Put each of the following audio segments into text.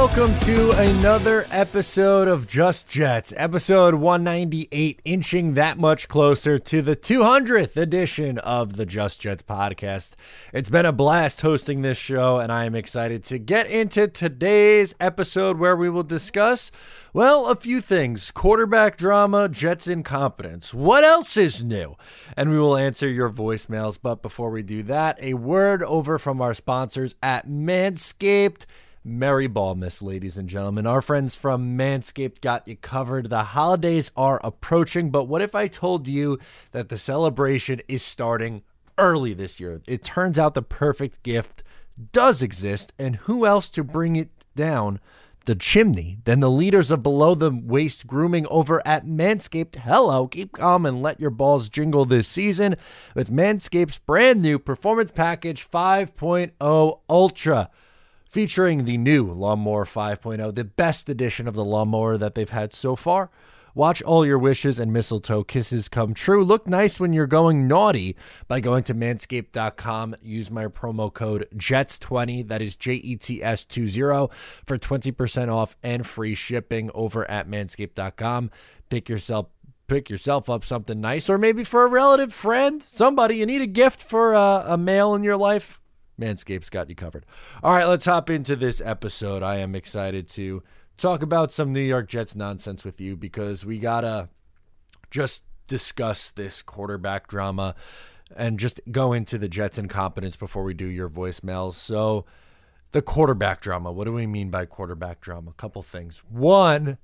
Welcome to another episode of Just Jets, episode 198, inching that much closer to the 200th edition of the Just Jets podcast. It's been a blast hosting this show, and I am excited to get into today's episode where we will discuss, well, a few things quarterback drama, Jets incompetence. What else is new? And we will answer your voicemails. But before we do that, a word over from our sponsors at Manscaped. Merry Ballmas, ladies and gentlemen. Our friends from Manscaped got you covered. The holidays are approaching, but what if I told you that the celebration is starting early this year? It turns out the perfect gift does exist, and who else to bring it down the chimney than the leaders of below the waist grooming over at Manscaped? Hello, keep calm and let your balls jingle this season with Manscaped's brand new Performance Package 5.0 Ultra featuring the new Lawnmower 5.0, the best edition of the lawnmower that they've had so far. Watch all your wishes and mistletoe kisses come true. Look nice when you're going naughty by going to manscaped.com. Use my promo code JETS20, that is J E T S 20, for 20% off and free shipping over at manscaped.com. Pick yourself pick yourself up something nice or maybe for a relative friend, somebody you need a gift for a, a male in your life Manscaped's got you covered. All right, let's hop into this episode. I am excited to talk about some New York Jets nonsense with you because we got to just discuss this quarterback drama and just go into the Jets' incompetence before we do your voicemails. So, the quarterback drama. What do we mean by quarterback drama? A couple things. One,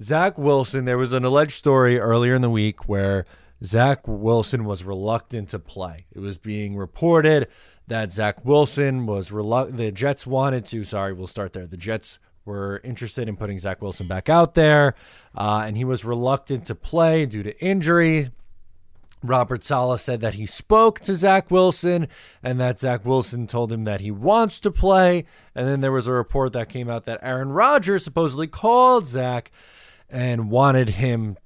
Zach Wilson, there was an alleged story earlier in the week where Zach Wilson was reluctant to play. It was being reported that Zach Wilson was reluctant. The Jets wanted to. Sorry, we'll start there. The Jets were interested in putting Zach Wilson back out there, uh, and he was reluctant to play due to injury. Robert Saleh said that he spoke to Zach Wilson and that Zach Wilson told him that he wants to play. And then there was a report that came out that Aaron Rodgers supposedly called Zach and wanted him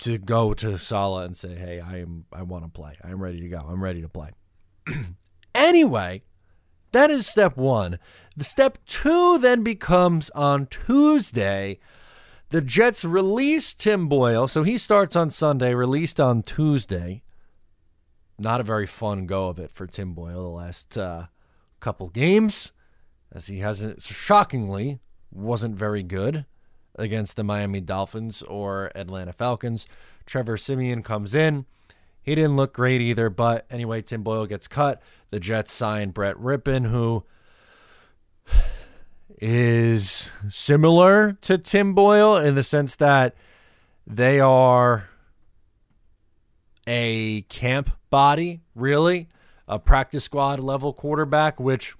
to go to Saleh and say, "Hey, I am I want to play. I'm ready to go. I'm ready to play." Anyway, that is step one. The step two then becomes on Tuesday. The Jets release Tim Boyle. So he starts on Sunday, released on Tuesday. Not a very fun go of it for Tim Boyle the last uh, couple games, as he hasn't, shockingly, wasn't very good against the Miami Dolphins or Atlanta Falcons. Trevor Siemian comes in. He didn't look great either, but anyway, Tim Boyle gets cut. The Jets sign Brett Rypien, who is similar to Tim Boyle in the sense that they are a camp body, really, a practice squad level quarterback, which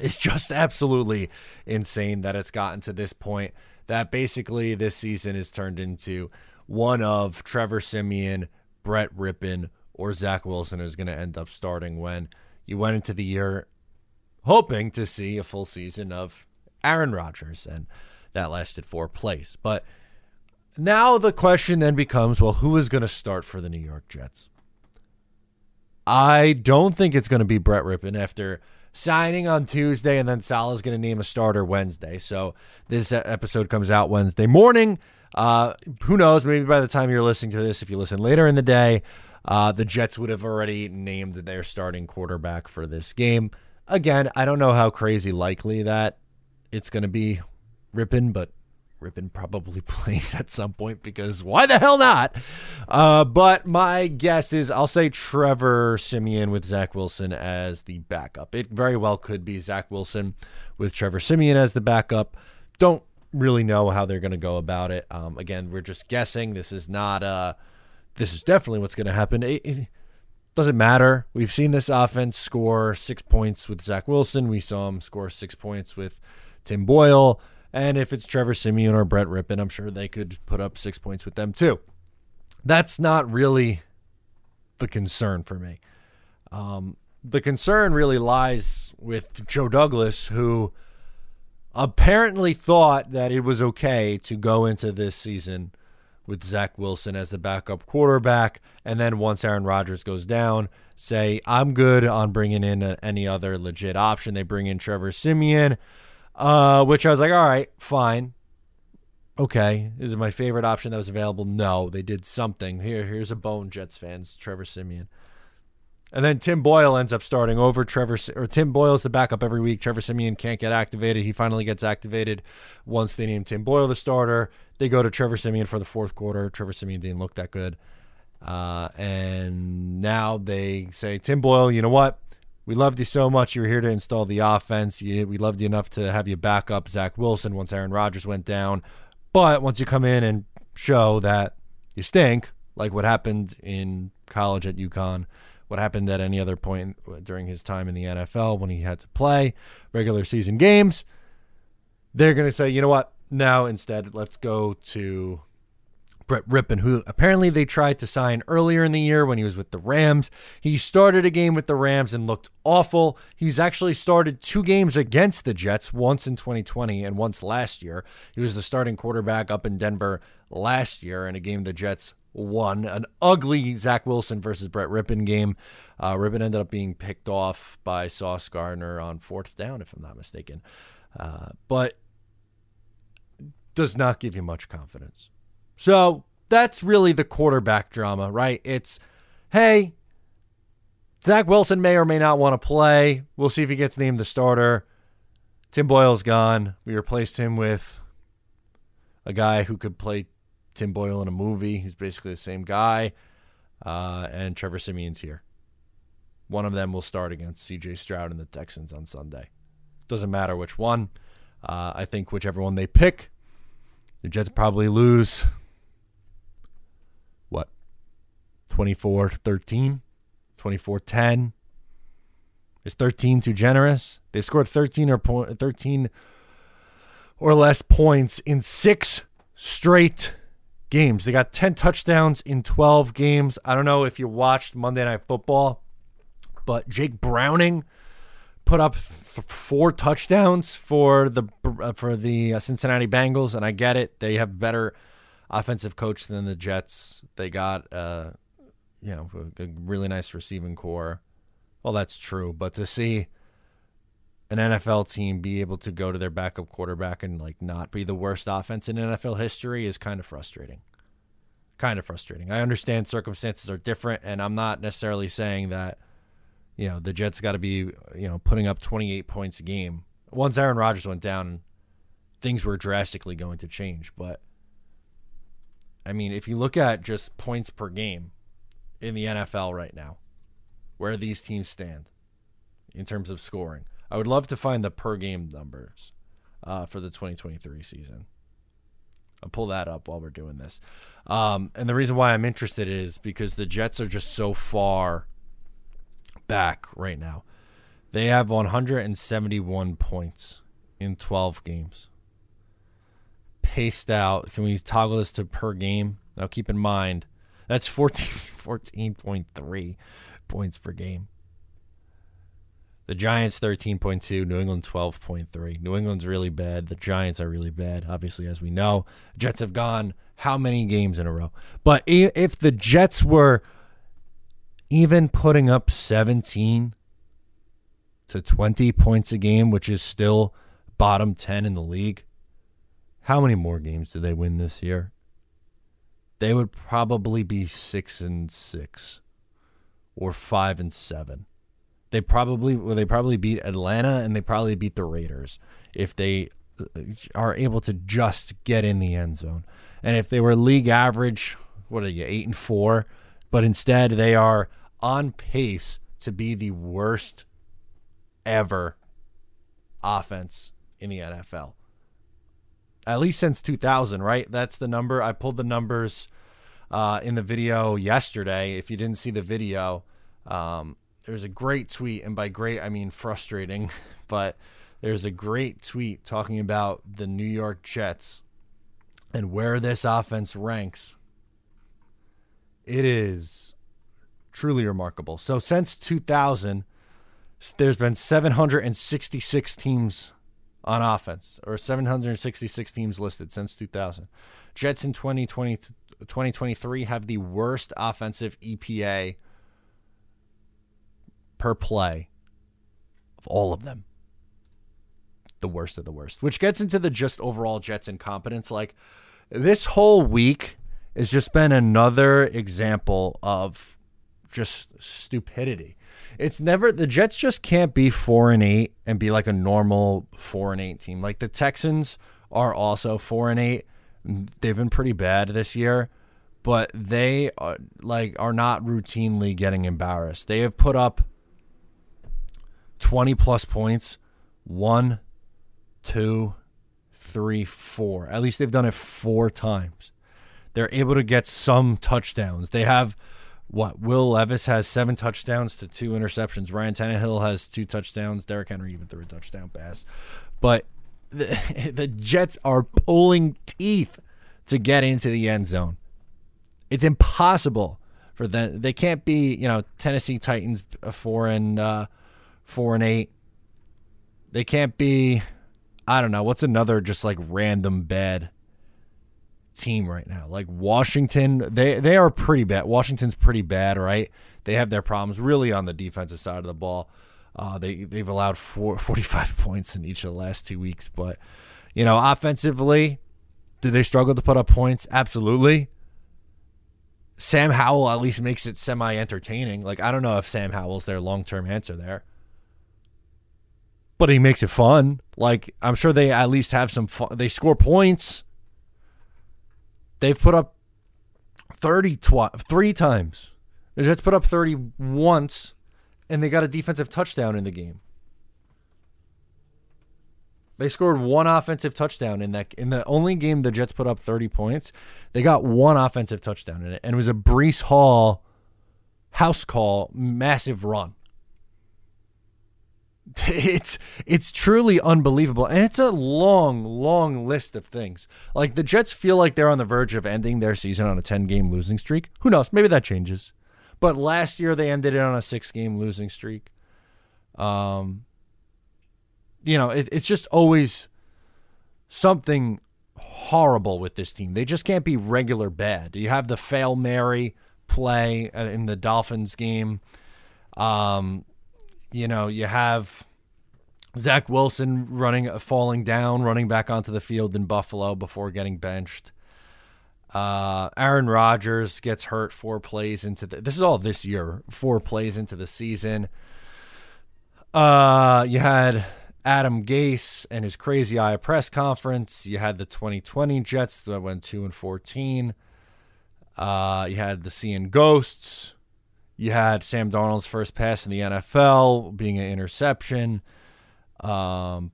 is just absolutely insane that it's gotten to this point. That basically this season is turned into one of Trevor Siemian, Brett Rypien, or Zach Wilson is going to end up starting when you went into the year hoping to see a full season of Aaron Rodgers, and that lasted four plays. But now the question then becomes well, who is going to start for the New York Jets? I don't think it's going to be Brett Rypien after signing on Tuesday, and then Saleh's going to name a starter Wednesday. So this episode comes out Wednesday morning. Uh, who knows? Maybe by the time you're listening to this, if you listen later in the day, uh, the Jets would have already named their starting quarterback for this game. Again, I don't know how crazy likely that it's going to be Rypien, but Rypien probably plays at some point because why the hell not? Uh, but my guess is I'll say Trevor Siemian with Zach Wilson as the backup. It very well could be Zach Wilson with Trevor Siemian as the backup. Don't really know how they're going to go about it. Um, again, we're just guessing. This is not uh this is definitely what's going to happen. It, it, doesn't matter. We've seen this offense score six points with Zach Wilson. We saw him score six points with Tim Boyle. And if it's Trevor Siemian or Brett Rypien, I'm sure they could put up six points with them too. That's not really the concern for me. Um, the concern really lies with Joe Douglas, who apparently thought that it was okay to go into this season with Zach Wilson as the backup quarterback. And then once Aaron Rodgers goes down, say, I'm good on bringing in a, any other legit option. They bring in Trevor Siemian, uh, which I was like, all right, fine. Okay, is it my favorite option that was available? No, they did something. Here, here's a bone, Jets fans. Trevor Siemian. And then Tim Boyle ends up starting over Trevor, or Tim Boyle's the backup every week. Trevor Siemian can't get activated. He finally gets activated once they name Tim Boyle the starter. They go to Trevor Siemian for the fourth quarter. Trevor Siemian didn't look that good. Uh, and now they say, Tim Boyle, you know what? We loved you so much. You were here to install the offense. We loved you enough to have you back up Zach Wilson once Aaron Rodgers went down. But once you come in and show that you stink, like what happened in college at UConn, what happened at any other point during his time in the NFL when he had to play regular season games, they're going to say, you know what? Now instead, let's go to Brett Rypien, who apparently they tried to sign earlier in the year when he was with the Rams. He started a game with the Rams and looked awful. He's actually started two games against the Jets, once in 2020 and once last year. He was the starting quarterback up in Denver last year in a game the Jets won. An ugly Zach Wilson versus Brett Rypien game. Uh, Rypien ended up being picked off by Sauce Gardner on fourth down, if I'm not mistaken. Uh, but does not give you much confidence. So that's really the quarterback drama, right? It's, hey, Zach Wilson may or may not want to play. We'll see if he gets named the starter. Tim Boyle's gone. We replaced him with a guy who could play Tim Boyle in a movie. He's basically the same guy. Uh, and Trevor Siemian's here. One of them will start against CJ Stroud and the Texans on Sunday. Doesn't matter which one. Uh, I think whichever one they pick, the Jets probably lose What? 24 13, 24 10. Is 13 too generous? They've scored 13 or po- 13 or less points in six straight games. They got 10 touchdowns in 12 games. I don't know if you watched Monday Night Football, but Jake Browning put up f- four touchdowns for the uh, for the uh, Cincinnati Bengals, and I get it. They have better offensive coach than the Jets. They got uh, you know, a really nice receiving core. Well, that's true, but to see an NFL team be able to go to their backup quarterback and like not be the worst offense in NFL history is kind of frustrating. Kind of frustrating. I understand circumstances are different, and I'm not necessarily saying that you know the Jets got to be you know putting up 28 points a game. Once Aaron Rodgers went down, things were drastically going to change. But I mean, if you look at just points per game, in the NFL right now, where these teams stand in terms of scoring. I would love to find the per game numbers uh, for the 2023 season. I'll pull that up while we're doing this. Um, and the reason why I'm interested is because the Jets are just so far back right now. They have 171 points in 12 games. Paced out. Can we toggle this to per game? Now, keep in mind, that's 14, 14.3 points per game. The Giants 13.2, New England 12.3. New England's really bad. The Giants are really bad, obviously, as we know. Jets have gone how many games in a row? But if the Jets were even putting up 17 to 20 points a game, which is still bottom 10 in the league, how many more games do they win this year? they would probably be six and six or five and seven. They probably well, they probably beat Atlanta and they probably beat the Raiders if they uh, are able to just get in the end zone. And if they were league average, what are you, eight and four? But instead they are on pace to be the worst ever offense in the NFL at least since 2000, right? That's the number. I pulled the numbers uh, in the video yesterday. If you didn't see the video, um, there's a great tweet, and by great I mean frustrating, but there's a great tweet talking about the New York Jets and where this offense ranks. It is truly remarkable. So since 2000, there's been 766 teams on offense, or 766 teams listed since 2000. Jets in 2020, 2023 have the worst offensive EPA per play of all of them. the worst of the worst, which gets into the just overall Jets incompetence. Like this whole week has just been another example of just stupidity. It's never the Jets just can't be four and eight and be like a normal four and eight team. Like the Texans are also four and eight. They've been pretty bad this year, but they are, like are not routinely getting embarrassed. They have put up twenty plus points one, two, three, four. At least they've done it four times. They're able to get some touchdowns. They have what? Will Levis has seven touchdowns to two interceptions. Ryan Tannehill has two touchdowns. Derrick Henry even threw a touchdown pass. But the, the Jets are pulling teeth to get into the end zone. It's impossible for them. They can't be, you know, Tennessee Titans four and uh, four and eight. They can't be. I don't know what's another just like random bad team right now. Like Washington, they they are pretty bad. Washington's pretty bad, right? They have their problems really on the defensive side of the ball. Uh, they they've allowed four, 45 points in each of the last two weeks, but you know, offensively, do they struggle to put up points? Absolutely. Sam Howell at least makes it semi entertaining. Like I don't know if Sam Howell's their long term answer there but he makes it fun. Like I'm sure they at least have some fun. They score points. They've put up 30 twi- three times. They just put up 30 once, and they got a defensive touchdown in the game. They scored one offensive touchdown in that in the only game the Jets put up 30 points. They got one offensive touchdown in it, and it was a Breece Hall house call, massive run. It's it's truly unbelievable, and it's a long, long list of things. Like the Jets feel like they're on the verge of ending their season on a ten game losing streak. Who knows? Maybe that changes. But last year they ended it on a six game losing streak. Um, you know, it, it's just always something horrible with this team. They just can't be regular bad. You have the fail Mary play uh, in the Dolphins game. Um, you know, you have Zach Wilson running, falling down, running back onto the field in Buffalo before getting benched. Uh, Aaron Rodgers gets hurt four plays into the. This is all this year. Four plays into the season. Uh, you had Adam Gase and his crazy eye press conference. You had the 2020 Jets that went two and 14. Uh, you had the seeing ghosts. You had Sam Darnold's first pass in the NFL being an interception. Um,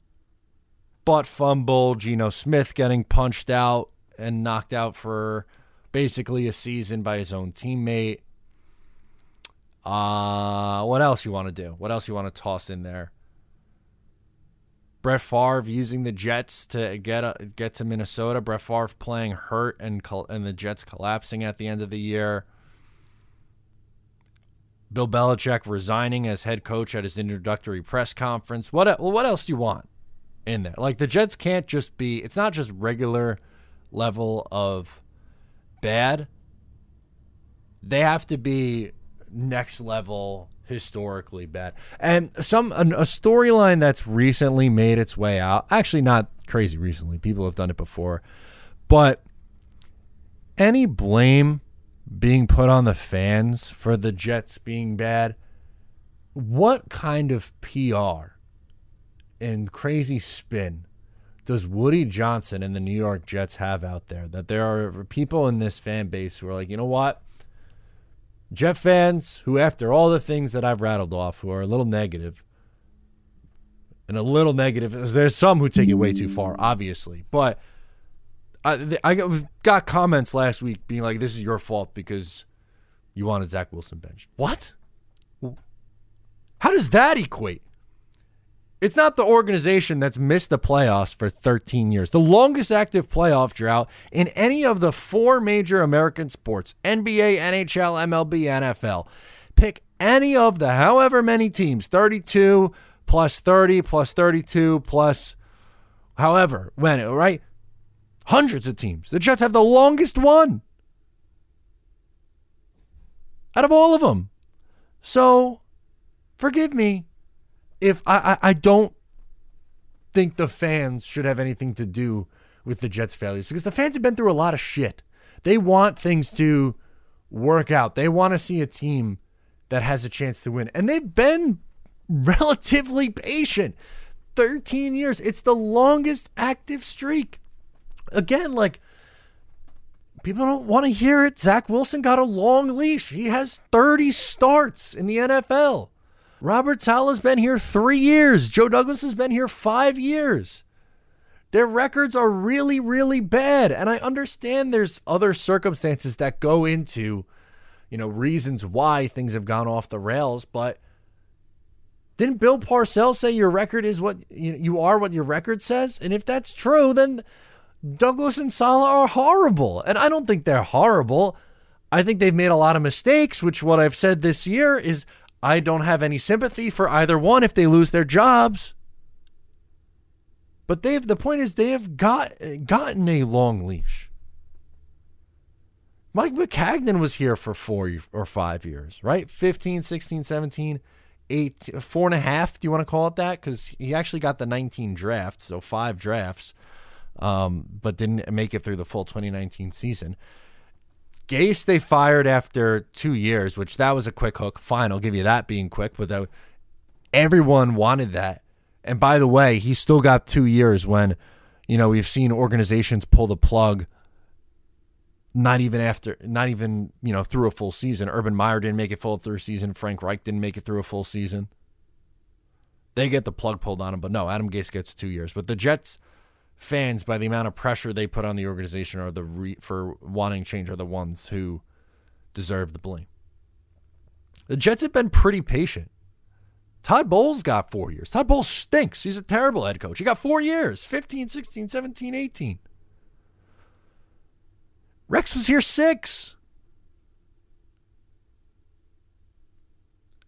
butt fumble, Geno Smith getting punched out and knocked out for basically a season by his own teammate. Uh, what else you want to do? What else you want to toss in there? Brett Favre using the Jets to get a, get to Minnesota. Brett Favre playing hurt and and the Jets collapsing at the end of the year. Bill Belichick resigning as head coach at his introductory press conference. What well, what else do you want in there? Like the Jets can't just be. It's not just regular level of bad. They have to be next level historically bad. And some a, a storyline that's recently made its way out. Actually, not crazy recently. People have done it before, but any blame being put on the fans for the Jets being bad. What kind of PR and crazy spin does Woody Johnson and the New York Jets have out there that there are people in this fan base who are like, you know what? Jet fans who, after all the things that I've rattled off, who are a little negative, and a little negative, there's some who take it way too far, obviously, but I, I got comments last week being like, "This is your fault because you wanted Zach Wilson benched." What? How does that equate? It's not the organization that's missed the playoffs for 13 years, the longest active playoff drought in any of the four major American sports NBA, NHL, MLB, NFL. Pick any of the however many teams 32 plus 30 plus 32 plus however, when, right? Hundreds of teams. The Jets have the longest one out of all of them. So forgive me if I, I, I don't think the fans should have anything to do with the Jets' failures because the fans have been through a lot of shit. They want things to work out. They want to see a team that has a chance to win. And they've been relatively patient. 13 years. It's the longest active streak. Again, like people don't want to hear it. Zach Wilson got a long leash. He has 30 starts in the NFL. Robert Saleh's been here three years. Joe Douglas has been here five years. Their records are really, really bad. And I understand there's other circumstances that go into, you know, reasons why things have gone off the rails. But didn't Bill Parcells say your record is what you, you are what your record says? And if that's true, then Douglas and Saleh are horrible. And I don't think they're horrible. I think they've made a lot of mistakes, which what I've said this year is I don't have any sympathy for either one if they lose their jobs. But they've the point is they have got gotten a long leash. Mike Maccagnan was here for four or five years, right? 15, 16, 17, eight, four and a half. Do you want to call it that? Because he actually got the 19 drafts, so five drafts, um, but didn't make it through the full 2019 season. Gase they fired after two years, which that was a quick hook. Fine, I'll give you that being quick, but that, everyone wanted that. And by the way, he still got two years when, you know, we've seen organizations pull the plug not even after not even, you know, through a full season. Urban Meyer didn't make it full through season. Frank Reich didn't make it through a full season. They get the plug pulled on him, but no, Adam Gase gets two years. But the Jets fans, by the amount of pressure they put on the organization or the re, for wanting change, are the ones who deserve the blame. The Jets have been pretty patient. Todd Bowles got four years. Todd Bowles stinks. He's a terrible head coach. He got four years 15, 16, 17, 18. Rex was here six.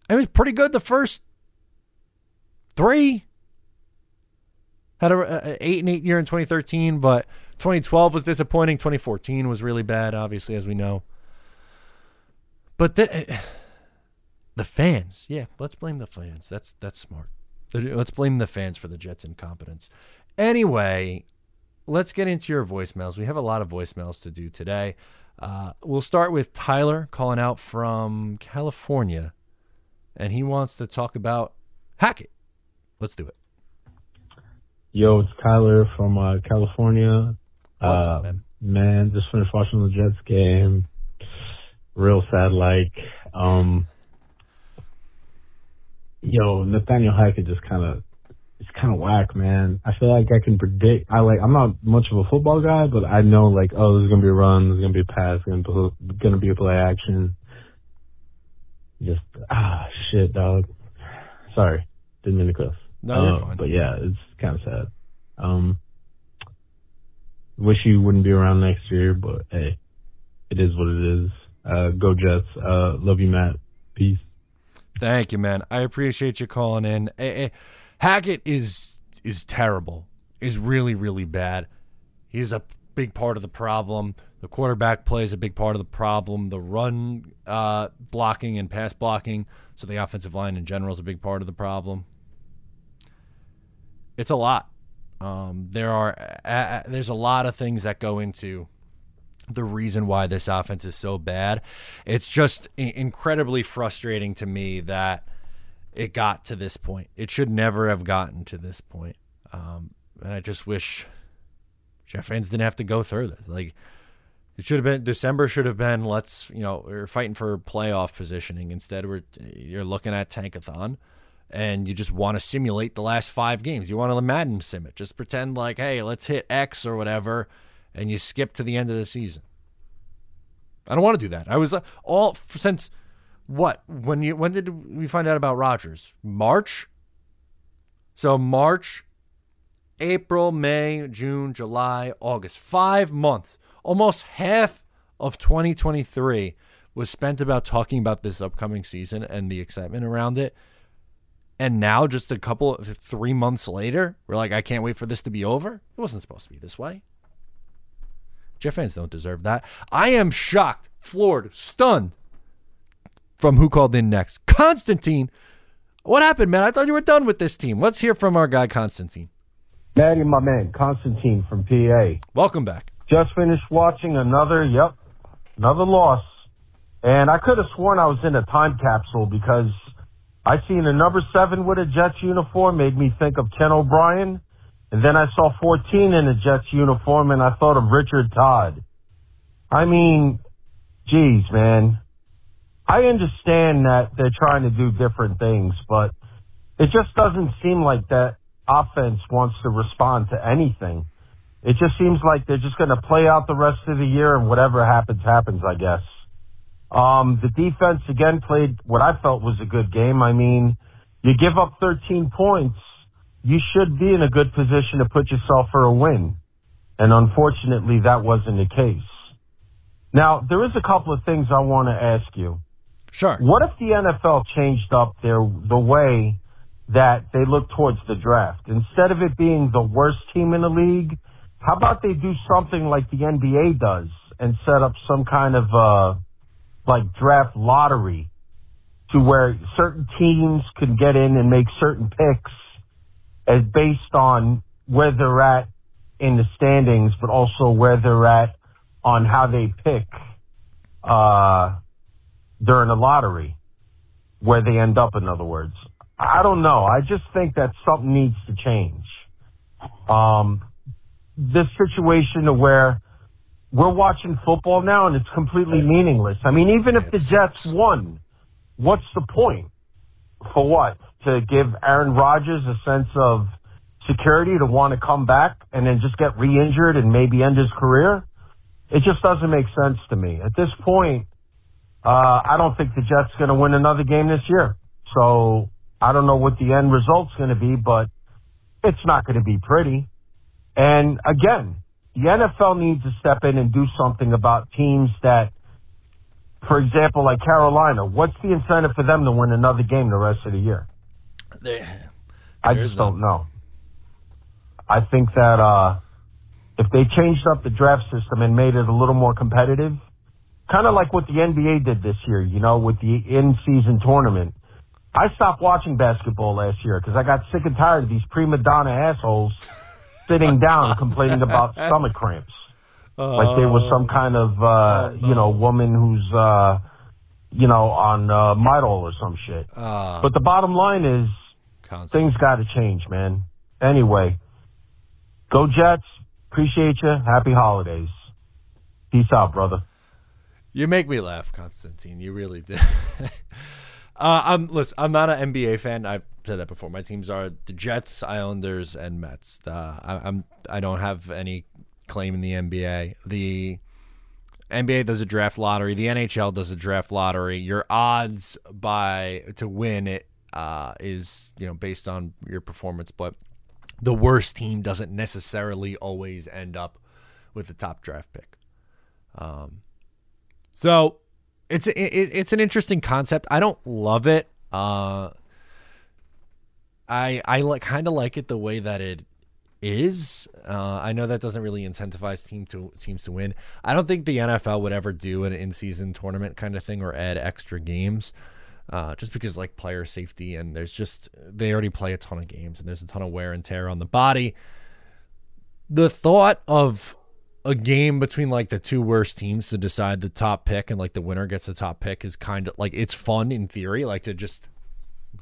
It was pretty good the first three. Had a, a, eight and eight year in 2013, but 2012 was disappointing. 2014 was really bad, obviously, as we know. But the the fans, yeah, let's blame the fans. That's that's smart. Let's blame the fans for the Jets' incompetence. Anyway, let's get into your voicemails. We have a lot of voicemails to do today. Uh, we'll start with Tyler calling out from California, and he wants to talk about Hackett. Let's do it. Yo, it's Tyler from uh, California. What's uh, up, man? Man, just finished watching the Jets game. Real sad. Like, um, yo, Nathaniel Hackett just kind of it's kind of whack, man. I feel like I can predict. I like. I'm not much of a football guy, but I know like, oh, there's gonna be a run, there's gonna be a pass, there's gonna be, gonna be a play action. Just ah, shit, dog. Sorry, didn't mean to cuss. No, you're uh, fine. But yeah, it's kind of sad. Um, wish you wouldn't be around next year, but hey, it is what it is. Uh, go Jets. Uh, love you, Matt. Peace. Thank you, man. I appreciate you calling in. Hackett is is terrible. Is really really bad. He's a big part of the problem. The quarterback play is a big part of the problem. The run uh, blocking and pass blocking, so the offensive line in general is a big part of the problem. It's a lot. Um, there are uh, there's a lot of things that go into the reason why this offense is so bad. It's just incredibly frustrating to me that it got to this point. It should never have gotten to this point. Um, and I just wish Jets fans didn't have to go through this. Like it should have been December should have been let's you know we're fighting for playoff positioning. Instead, we're you're looking at tankathon, and you just want to simulate the last five games. You want to Madden sim it. Just pretend like hey, let's hit X or whatever and you skip to the end of the season. I don't want to do that. I was uh, all since what when you when did we find out about Rodgers? March. So March, April, May, June, July, August. 5 months. Almost half of 2023 was spent about talking about this upcoming season and the excitement around it. And now just a couple of 3 months later, we're like I can't wait for this to be over. It wasn't supposed to be this way. Jets fans don't deserve that. I am shocked, floored, stunned from who called in next. Constantine. What happened, man? I thought you were done with this team. Let's hear from our guy, Constantine. Maddie, my man, Constantine from PA. Welcome back. Just finished watching another, yep, another loss. And I could have sworn I was in a time capsule because I seen a number seven with a Jets uniform, made me think of Ken O'Brien. And then I saw 14 in a Jets uniform and I thought of Richard Todd. I mean, geez, man. I understand that they're trying to do different things, but it just doesn't seem like that offense wants to respond to anything. It just seems like they're just going to play out the rest of the year and whatever happens, happens, I guess. Um, the defense again played what I felt was a good game. I mean, you give up 13 points, you should be in a good position to put yourself for a win. And unfortunately, that wasn't the case. Now, there is a couple of things I want to ask you. Sure. What if the NFL changed up their the way that they look towards the draft? Instead of it being the worst team in the league, how about they do something like the NBA does and set up some kind of uh like draft lottery to where certain teams can get in and make certain picks as based on where they're at in the standings, but also where they're at on how they pick uh, during the lottery, where they end up. In other words, I don't know. I just think that something needs to change. Um, this situation to where we're watching football now and it's completely meaningless. I mean, even if the Jets won, what's the point? For what? To give Aaron Rodgers a sense of security to want to come back and then just get re-injured and maybe end his career? It just doesn't make sense to me. At this point, uh, I don't think the Jets are going to win another game this year. So I don't know what the end result's going to be, but it's not going to be pretty. And again, the NFL needs to step in and do something about teams that, for example, like Carolina. What's the incentive for them to win another game the rest of the year? They, I just don't know. I think that uh, if they changed up the draft system and made it a little more competitive, kind of like what the NBA did this year, you know, with the in-season tournament. I stopped watching basketball last year because I got sick and tired of these prima donna assholes sitting down complaining about stomach cramps. Like there was some kind of, uh, you know, woman who's, uh, you know, on uh, Midol or some shit. uh, But the bottom line is, constant. things got to change, man. Anyway, go Jets. Appreciate you. Happy holidays. Peace out, brother. You make me laugh, Constantine. You really did. uh, I'm listen. I'm not an NBA fan. I've said that before. My teams are the Jets, Islanders, and Mets. Uh, I, I'm. I don't have any claim in the NBA. The NBA does a draft lottery. The NHL does a draft lottery. Your odds by to win it uh, is you know based on your performance, but the worst team doesn't necessarily always end up with the top draft pick. Um, so it's it, it's an interesting concept. I don't love it. Uh, I I like kind of like it the way that it is. Uh, I know that doesn't really incentivize team to teams to win. I don't think the NFL would ever do an in season tournament kind of thing or add extra games. Uh, just because like player safety and there's just they already play a ton of games and there's a ton of wear and tear on the body. The thought of a game between like the two worst teams to decide the top pick and like the winner gets the top pick is kind of like it's fun in theory, like to just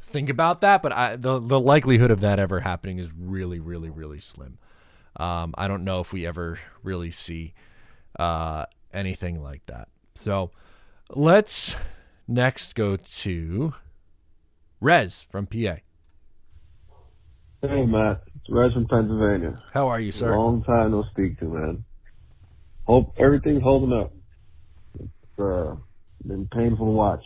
think about that, but I the the likelihood of that ever happening is really, really, really slim. Um, I don't know if we ever really see uh, anything like that. So let's next go to Rez from PA. Hey, Matt. It's Rez from Pennsylvania. How are you, sir? Long time no speak to, man. Hope everything's holding up. It's uh, been painful to watch.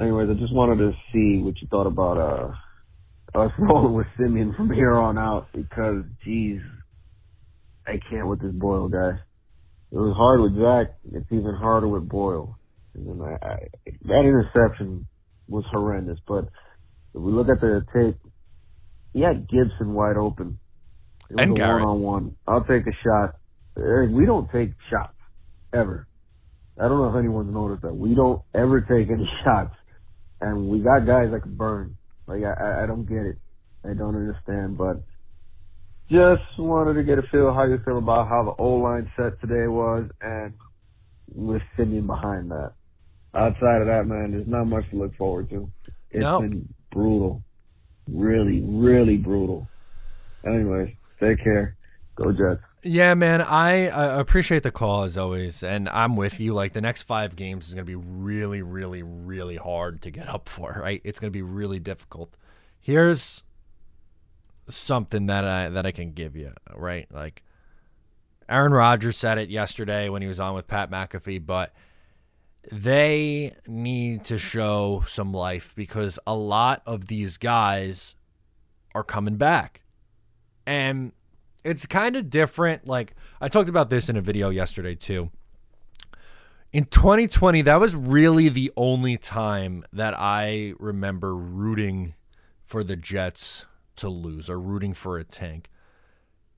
Anyways, I just wanted to see what you thought about uh, us rolling with Siemian from here on out because, geez, I can't with this Boyle guy. It was hard with Zach. It's even harder with Boyle. And I, I, that interception was horrendous. But if we look at the tape, he had Gipson wide open. It was And a Garrett. one-on-one. I'll take a shot. We don't take shots ever. I don't know if anyone's noticed that. We don't ever take any shots, and we got guys that can burn. Like I, I- I don't get it. I don't understand. But Just wanted to get a feel how you feel about how the O line set today was and with Simeon behind that. Outside of that, man, there's not much to look forward to. It's No. been brutal. Really, really brutal. Anyways, take care. Go Jets. Yeah, man, I, appreciate the call as always, and I'm with you. Like the next five games is going to be really, really, really hard to get up for. Right, it's going to be really difficult. Here's something that I that I can give you. Right, like Aaron Rodgers said it yesterday when he was on with Pat McAfee, but they need to show some life because a lot of these guys are coming back, and it's kind of different. Like I talked about this in a video yesterday too. In 2020, that was really the only time that I remember rooting for the Jets to lose or rooting for a tank.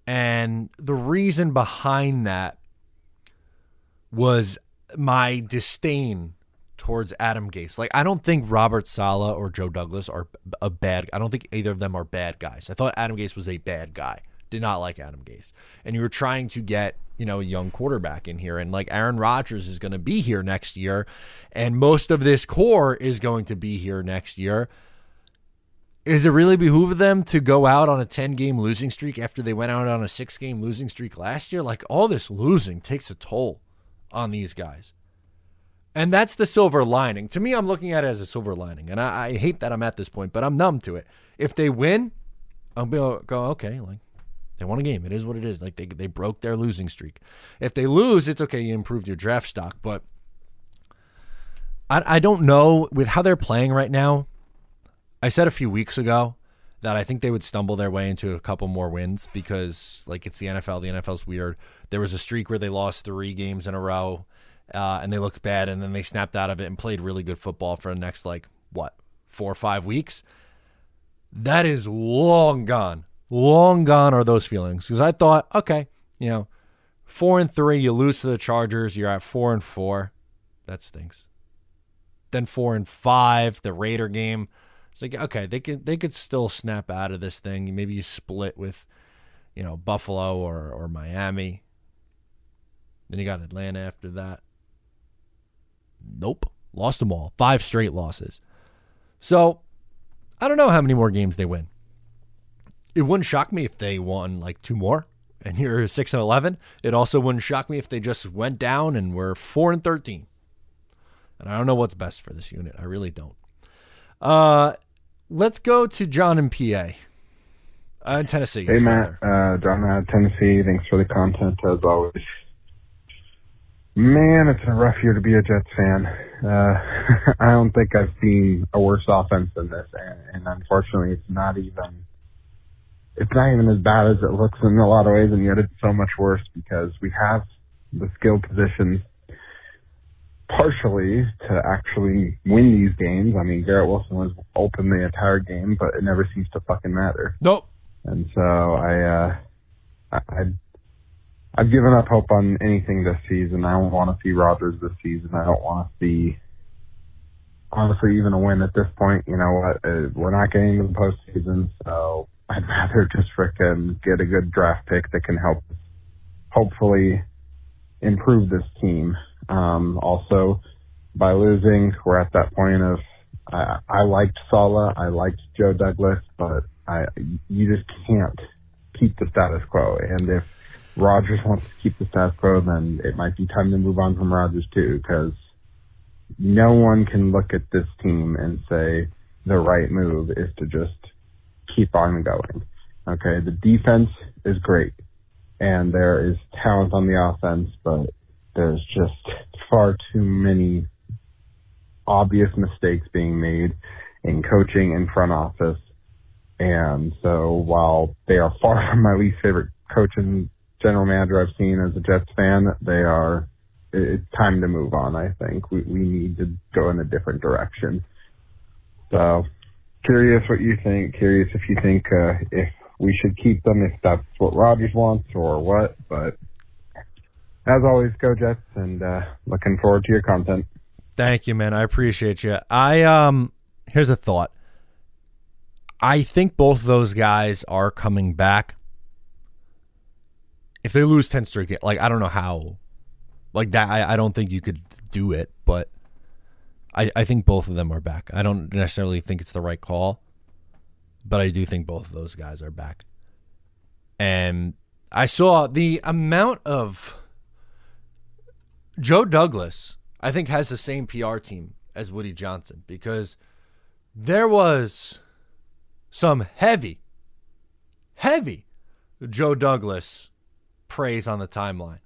And the reason behind that was my disdain towards Adam Gase. Like I don't think Robert Saleh or Joe Douglas are a bad I don't think either of them are bad guys. I thought Adam Gase was a bad guy. Did not like Adam Gase. And you were trying to get, you know, a young quarterback in here and like Aaron Rodgers is going to be here next year and most of this core is going to be here next year. Is it really behoove them to go out on a 10 game losing streak after they went out on a 6 game losing streak last year? Like all this losing takes a toll on these guys. And that's the silver lining. To me, I'm looking at it as a silver lining. And I, I hate that I'm at this point, but I'm numb to it. If they win, I'll be go, okay, like they won a game. It is what it is. Like they, they broke their losing streak. If they lose, it's okay. You improved your draft stock. But I, I don't know with how they're playing right now. I said a few weeks ago that I think they would stumble their way into a couple more wins because, like, it's the NFL. The NFL's weird. There was a streak where they lost three games in a row, uh, and they looked bad, and then they snapped out of it and played really good football for the next, like, what, four or five weeks. That is long gone. Long gone are those feelings because I thought, okay, you know, four and three, you lose to the Chargers, you're at four and four. That stinks. Then four and five, the Raider game. It's like okay, they could they could still snap out of this thing. Maybe you split with, you know, Buffalo or or Miami. Then you got Atlanta after that. Nope, lost them all. Five straight losses. So, I don't know how many more games they win. It wouldn't shock me if they won like two more and you're six and eleven. It also wouldn't shock me if they just went down and were four and thirteen. And I don't know what's best for this unit. I really don't. Uh, let's go to John in PA. Uh, Tennessee. Hey, Matt. Uh, John out of Tennessee. Thanks for the content as always. Man, it's a rough year to be a Jets fan. Uh, I don't think I've seen a worse offense than this, and, and unfortunately, it's not even. It's not even as bad as it looks in a lot of ways, and yet it's so much worse because we have the skill positions partially to actually win these games. I mean, Garrett Wilson was open the entire game, but it never seems to fucking matter. Nope. And so I, uh, I, I've given up hope on anything this season. I don't want to see Rodgers this season. I don't want to see, honestly, even a win at this point. You know what? Uh, we're not getting to the postseason, so I'd rather just frickin' get a good draft pick that can help, hopefully, improve this team. Um, also, by losing, we're at that point of I, I liked Saleh, I liked Joe Douglas, but I you just can't keep the status quo. And if Rodgers wants to keep the status quo, then it might be time to move on from Rodgers too, because no one can look at this team and say the right move is to just keep on going. Okay, the defense is great, and there is talent on the offense, but there's just far too many obvious mistakes being made in coaching and front office. And so while they are far from my least favorite coach and general manager I've seen as a Jets fan, they are, it's time to move on, I think. We, we need to go in a different direction. So curious what you think. Curious if you think uh, if we should keep them, if that's what Rodgers wants or what. But as always, go Jets, and uh, looking forward to your content. Thank you, man. I appreciate you. I um here's a thought. I think both those guys are coming back. if they lose ten straight like I don't know how, like that. I, I don't think you could do it, but I I think both of them are back. I don't necessarily think it's the right call, but I do think both of those guys are back. And I saw the amount of Joe Douglas. I think has the same PR team as Woody Johnson because there was some heavy, heavy Joe Douglas praise on the timeline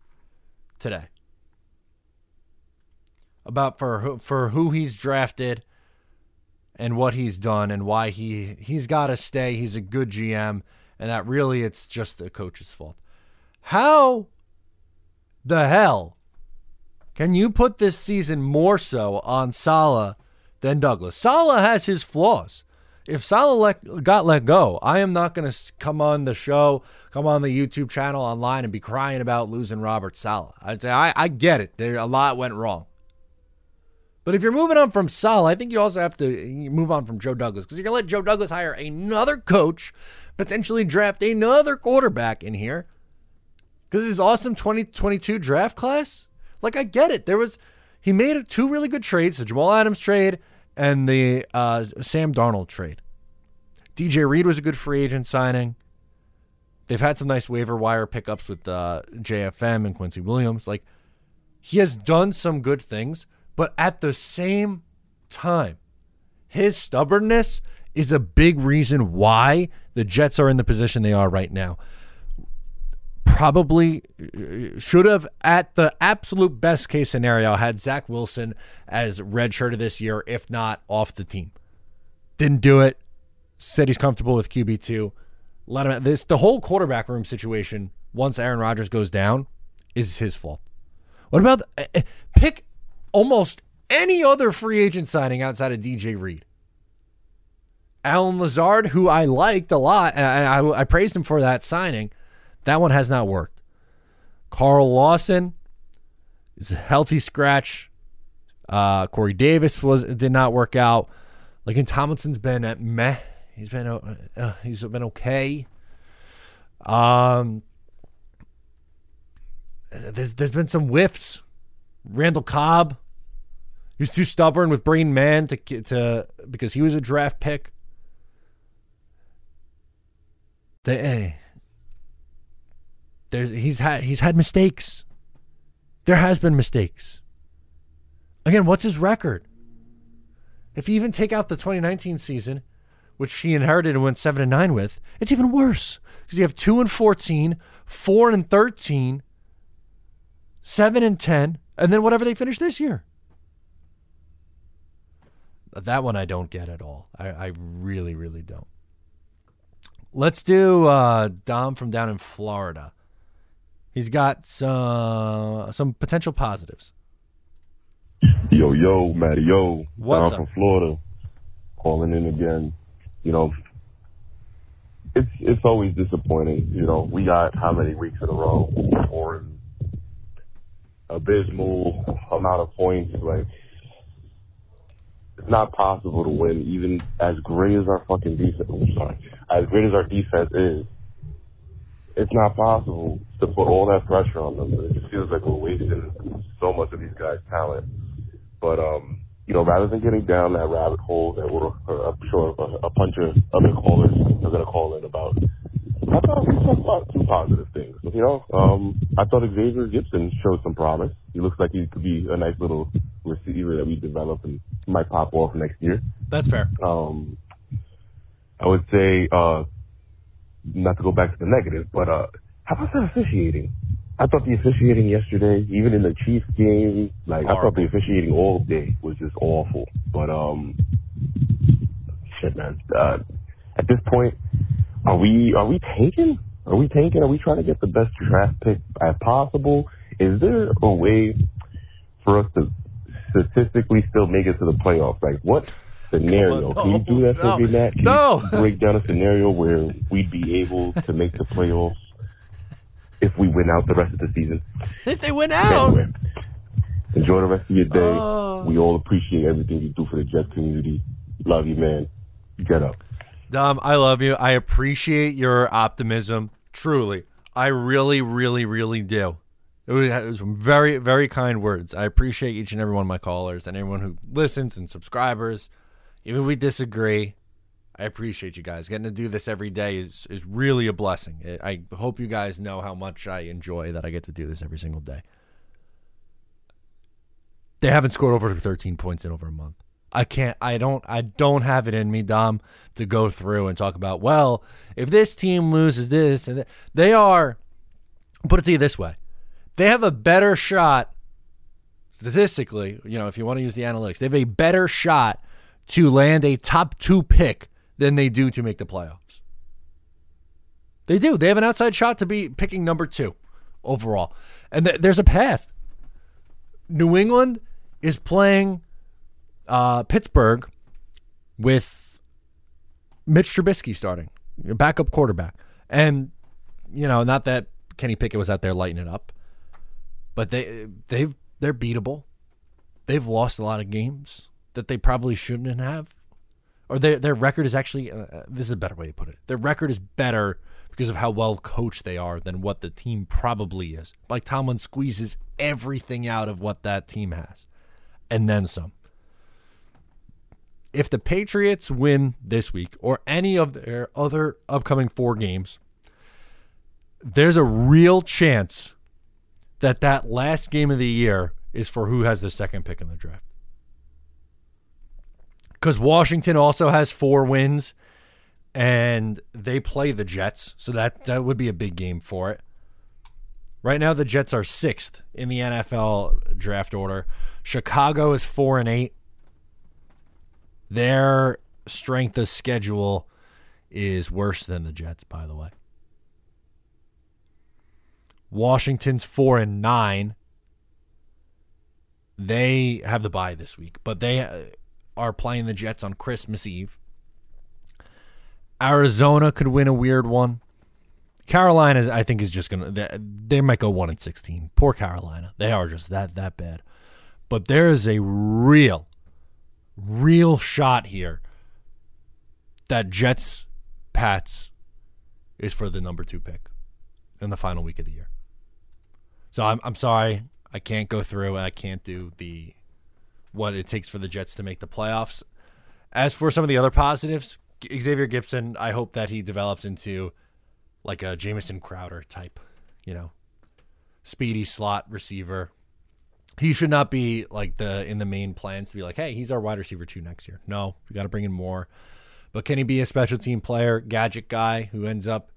today about for for who he's drafted and what he's done and why he he's got to stay. He's a good GM and that really it's just the coach's fault. How the hell can you put this season more so on Saleh than Douglas? Saleh has his flaws. If Saleh let, got let go, I am not going to come on the show, come on the YouTube channel online and be crying about losing Robert Saleh. I, I, I get it. There a lot went wrong. But if you're moving on from Saleh, I think you also have to move on from Joe Douglas because you're going to let Joe Douglas hire another coach, potentially draft another quarterback in here because his awesome 2022 draft class like I get it. There was he made two really good trades: the Jamal Adams trade and the uh, Sam Darnold trade. DJ Reed was a good free agent signing. They've had some nice waiver wire pickups with uh, JFM and Quincy Williams. Like he has done some good things, but at the same time, his stubbornness is a big reason why the Jets are in the position they are right now probably uh, should have, at the absolute best case scenario, had Zach Wilson as redshirted this year, if not off the team. Didn't do it. Said he's comfortable with QB two. Let him. This the whole quarterback room situation. Once Aaron Rodgers goes down, is his fault. What about uh, uh, pick almost any other free agent signing outside of DJ Reed? Allen Lazard, who I liked a lot, and I, I praised him for that signing that one has not worked. Carl Lawson is a healthy scratch. Uh, Corey Davis was did not work out. In Tomlinson's been at meh. He's been uh, uh, he's been okay. Um, there's there's been some whiffs. Randall Cobb, he was too stubborn with Braden Mann to to because he was a draft pick. They eh, there's he's had he's had mistakes. There has been mistakes. Again, what's his record? If you even take out the 2019 season, which he inherited and went 7 and 9 with, it's even worse because you have 2 and 14, 4 and 13, 7 and 10, and then whatever they finish this year. That one I don't get at all. I, I really, really don't. Let's do uh, Dom from down in Florida. He's got some some potential positives. Yo, yo, Matty, yo. What's I'm up? from Florida. Calling in again. You know, it's it's always disappointing. You know, we got how many weeks in a row or abysmal amount of points. Like, it's not possible to win, even as great as our fucking defense. I'm sorry, as great as our defense is it's not possible to put all that pressure on them. It just feels like we're wasting so much of these guys' talent. But um, you know, rather than getting down that rabbit hole that we're, I'm sure a, a bunch of other callers are going to call in about, I thought we talked about some positive things. You know, um, I thought Xavier Gipson showed some promise. He looks like he could be a nice little receiver that we develop and might pop off next year. That's fair. Um, I would say, uh, not to go back to the negative, but uh, how about the officiating? I thought the officiating yesterday, even in the Chiefs game, like I thought the officiating all day was just awful. But um, shit, man. Uh, at this point, are we are we tanking? Are we tanking? Are we trying to get the best draft pick as possible? Is there a way for us to statistically still make it to the playoffs? Like what scenario? Can you do that no, for me, Matt? Can no. you break down a scenario where we'd be able to make the playoffs if we win out the rest of the season? If they went out. Anyway, enjoy the rest of your day. Oh. We all appreciate everything you do for the Jet community. Love you, man. Get up. Dom, I love you. I appreciate your optimism. Truly. I really, really, really do. It was, it was very, very kind words. I appreciate each and every one of my callers and everyone who listens and subscribers. Even if we disagree, I appreciate you guys. Getting to do this every day is, is really a blessing. I hope you guys know how much I enjoy that I get to do this every single day. They haven't scored over 13 points in over a month. I can't I don't I don't have it in me, Dom, to go through and talk about, well, if this team loses this and that, they are put it to you this way. They have a better shot statistically, you know, if you want to use the analytics, they have a better shot to land a top 2 pick than they do to make the playoffs. They do. They have an outside shot to be picking number 2 overall. And th- there's a path. New England is playing uh, Pittsburgh with Mitch Trubisky starting, backup quarterback. And, you know, not that Kenny Pickett was out there lighting it up, but they they've they're beatable. They've lost a lot of games that they probably shouldn't have. Or their their record is actually uh, this is a better way to put it. Their record is better because of how well coached they are than what the team probably is. Like Tomlin squeezes everything out of what that team has, and then some if the Patriots win this week or any of their other upcoming four games, there's a real chance that that last game of the year is for who has the second pick in the draft. Because Washington also has four wins and they play the Jets, so that, that would be a big game for it. Right now, the Jets are sixth in the NFL draft order. Chicago is four and eight. Their strength of schedule is worse than the Jets, by the way. Washington's four and nine. They have the bye this week, but they uh, are playing the Jets on Christmas Eve. Arizona could win a weird one. Carolina, I think, is just gonna. They, they might go one and sixteen. Poor Carolina. They are just that that bad. But there is a real, real shot here that Jets Pats is for the number two pick in the final week of the year. So I'm I'm sorry I can't go through and I can't do the what it takes for the Jets to make the playoffs. As for some of the other positives, Xavier Gipson, I hope that he develops into like a Jamison Crowder type, you know, speedy slot receiver. He should not be like the in the main plans to be like, hey, he's our wide receiver two next year. No, we got to bring in more. But can he be a special team player, gadget guy who ends up,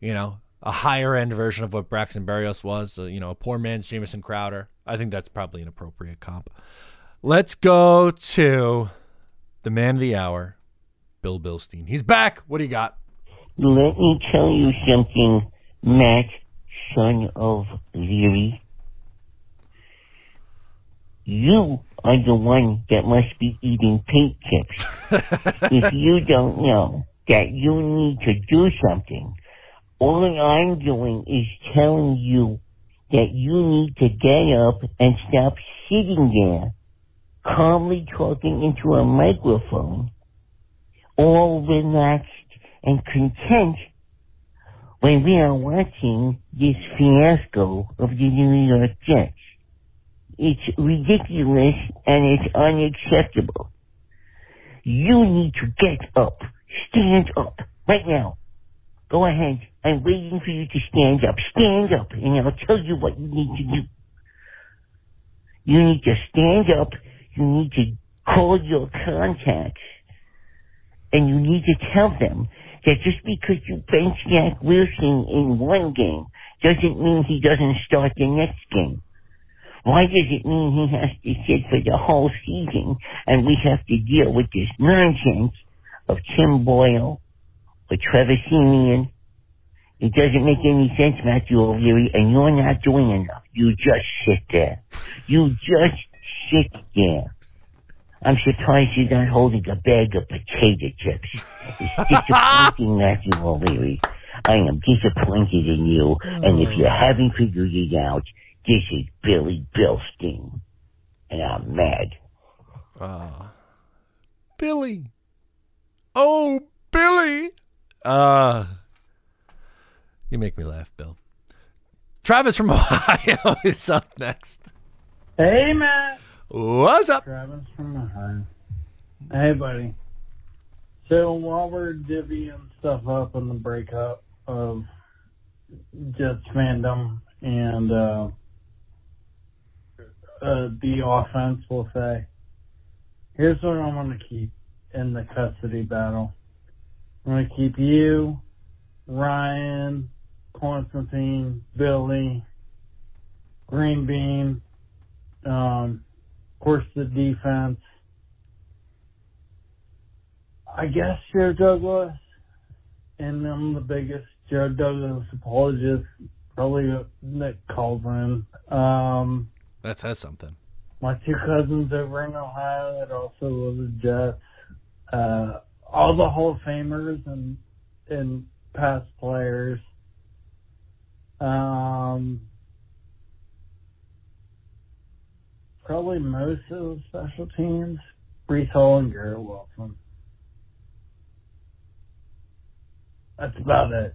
you know, a higher end version of what Braxton Berrios was? So, you know, a poor man's Jamison Crowder. I think that's probably an appropriate comp. Let's go to the man of the hour, Bill Bilstein. He's back. What do you got? Let me tell you something, Matt, son of Leary. You are the one that must be eating paint chips. if you don't know that you need to do something, all I'm doing is telling you that you need to get up and stop sitting there calmly talking into a microphone, all relaxed and content when we are watching this fiasco of the New York Jets. It's ridiculous and it's unacceptable. You need to get up. Stand up. Right now. Go ahead. I'm waiting for you to stand up. Stand up and I'll tell you what you need to do. You need to stand up. You need to call your contacts. And you need to tell them that just because you bench Jack Wilson in one game doesn't mean he doesn't start the next game. Why does it mean he has to sit for the whole season and we have to deal with this nonsense of Tim Boyle or Trevor Siemian? It doesn't make any sense, Matthew O'Leary, and you're not doing enough. You just sit there. You just sit there. I'm surprised you're not holding a bag of potato chips. It's disappointing, Matthew O'Leary. I am disappointed in you, and if oh. you haven't figured it out, this is Billy Bilstein, and I'm mad. Ah, Billy. Oh, Billy. Uh You make me laugh, Bill. Travis from Ohio is up next. Hey, Matt. What's up? Travis from Ohio. Hey, buddy. So while we're divvying stuff up on the breakup of Jets fandom and uh, uh, the offense, we'll say, here's what I'm going to keep in the custody battle. I'm going to keep you, Ryan, Constantine, Billy, Green Bean, um, of course the defense. I guess Joe Douglas, and I'm the biggest Joe Douglas apologist, probably Nick Colvin. Um, That says something. my two cousins over in Ohio that also love the Jets. Uh, all the Hall of Famers and and past players. Um, probably most of the special teams. Breece Hall and Garrett Wilson. That's about it.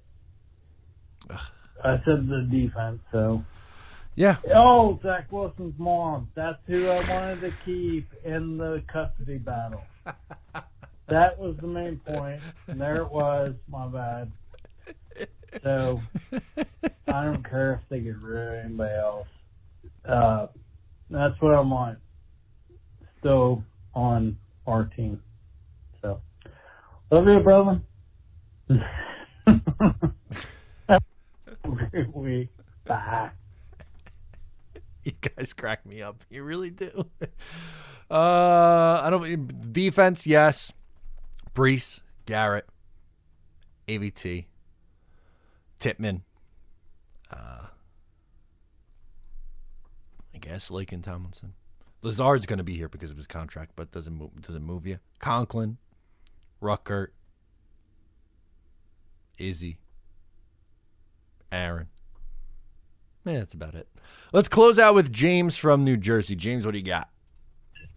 I said the defense, so. Yeah. Oh, Zach Wilson's mom. That's who I wanted to keep in the custody battle. that was the main point. And there it was. My bad. So I don't care if they get rid of anybody else. Uh, that's what I want. Still on our team. So love you, brother. Have a great week. Bye. You guys crack me up. You really do. Uh, I don't defense. Yes, Breece, Garrett, AVT, Tippmann. Uh, I guess Laken Tomlinson. Lazard's going to be here because of his contract, but doesn't move. Doesn't move you. Conklin, Ruckert, Izzy, Aaron. Yeah, that's about it. Let's close out with James from New Jersey. James, what do you got?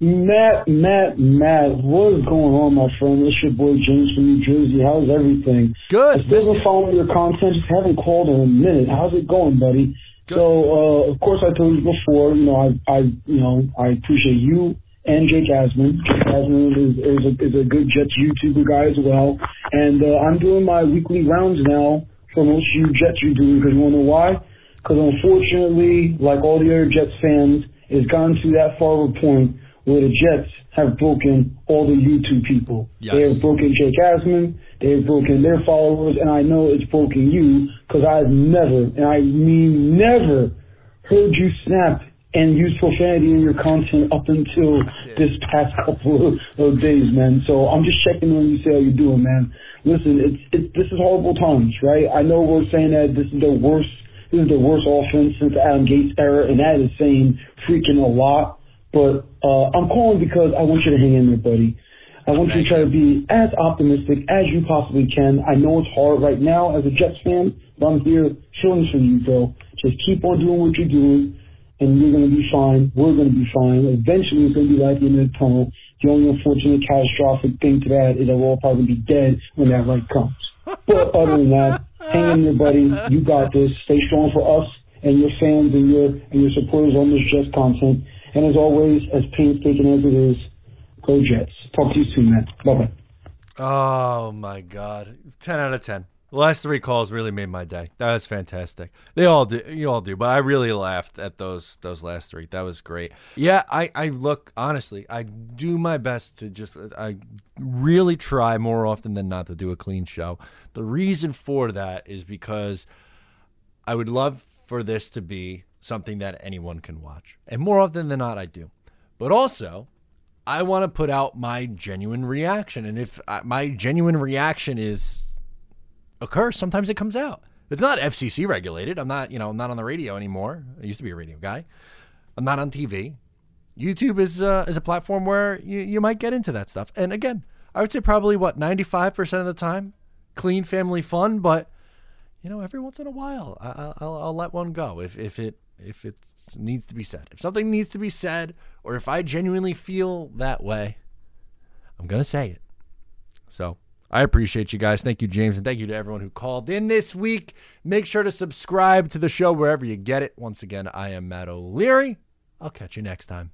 Matt, Matt, Matt, what is going on, my friend? This your boy James from New Jersey. How's everything? Good. I still been following your content. Just haven't called in a minute. How's it going, buddy? Good. So, uh, of course, I told you before. You know, I, I, you know, I appreciate you and Jake Asman. Jake Asman is, is, a, is a good Jets YouTuber guy as well. And uh, I'm doing my weekly rounds now for most of you Jets you doing because you want to know why? Because unfortunately, like all the other Jets fans, has gotten to that a point where the Jets have broken all the YouTube people. Yes. They have broken Jake Asman. They have broken their followers, and I know it's broken you because I've never, and I mean never, heard you snap and use profanity in your content up until this past couple of, days, man. So I'm just checking on you, see how you're doing, man. Listen, it's it, this is horrible times, right? I know we're saying that this is the worst, this is the worst offense since Adam Gase era, and that is saying freaking a lot. But uh, I'm calling because I want you to hang in there, buddy. I want you to try to be as optimistic as you possibly can. I know it's hard right now as a Jets fan, but I'm here feeling for you, bro. Just keep on doing what you're doing, and you're going to be fine. We're going to be fine. Eventually, it's going to be like in the tunnel. The only unfortunate catastrophic thing to that is that we'll all probably be dead when that light comes. But other than that, hang in there, buddy. You got this. Stay strong for us and your fans and your and your supporters on this Jets content. And as always, as painstaking as it is, go Jets. Talk to you soon, man. Bye bye. Oh my God, ten out of ten. The last three calls really made my day. That was fantastic. They all do, you all do, but I really laughed at those those last three. That was great. Yeah, I I look honestly. I do my best to just I really try more often than not to do a clean show. The reason for that is because I would love for this to be something that anyone can watch, and more often than not, I do. But also, I want to put out my genuine reaction. And if uh, my genuine reaction is curse, sometimes it comes out. It's not FCC regulated. I'm not, you know, I'm not on the radio anymore. I used to be a radio guy. I'm not on TV. YouTube is uh, is a platform where you, you might get into that stuff. And again, I would say probably what 95% of the time, clean family fun. But you know, every once in a while, I, I'll, I'll let one go if if it if it needs to be said. If something needs to be said, or if I genuinely feel that way, I'm gonna say it. So I appreciate you guys. Thank you, James, and thank you to everyone who called in this week. Make sure to subscribe to the show wherever you get it. Once again, I am Matt O'Leary. I'll catch you next time.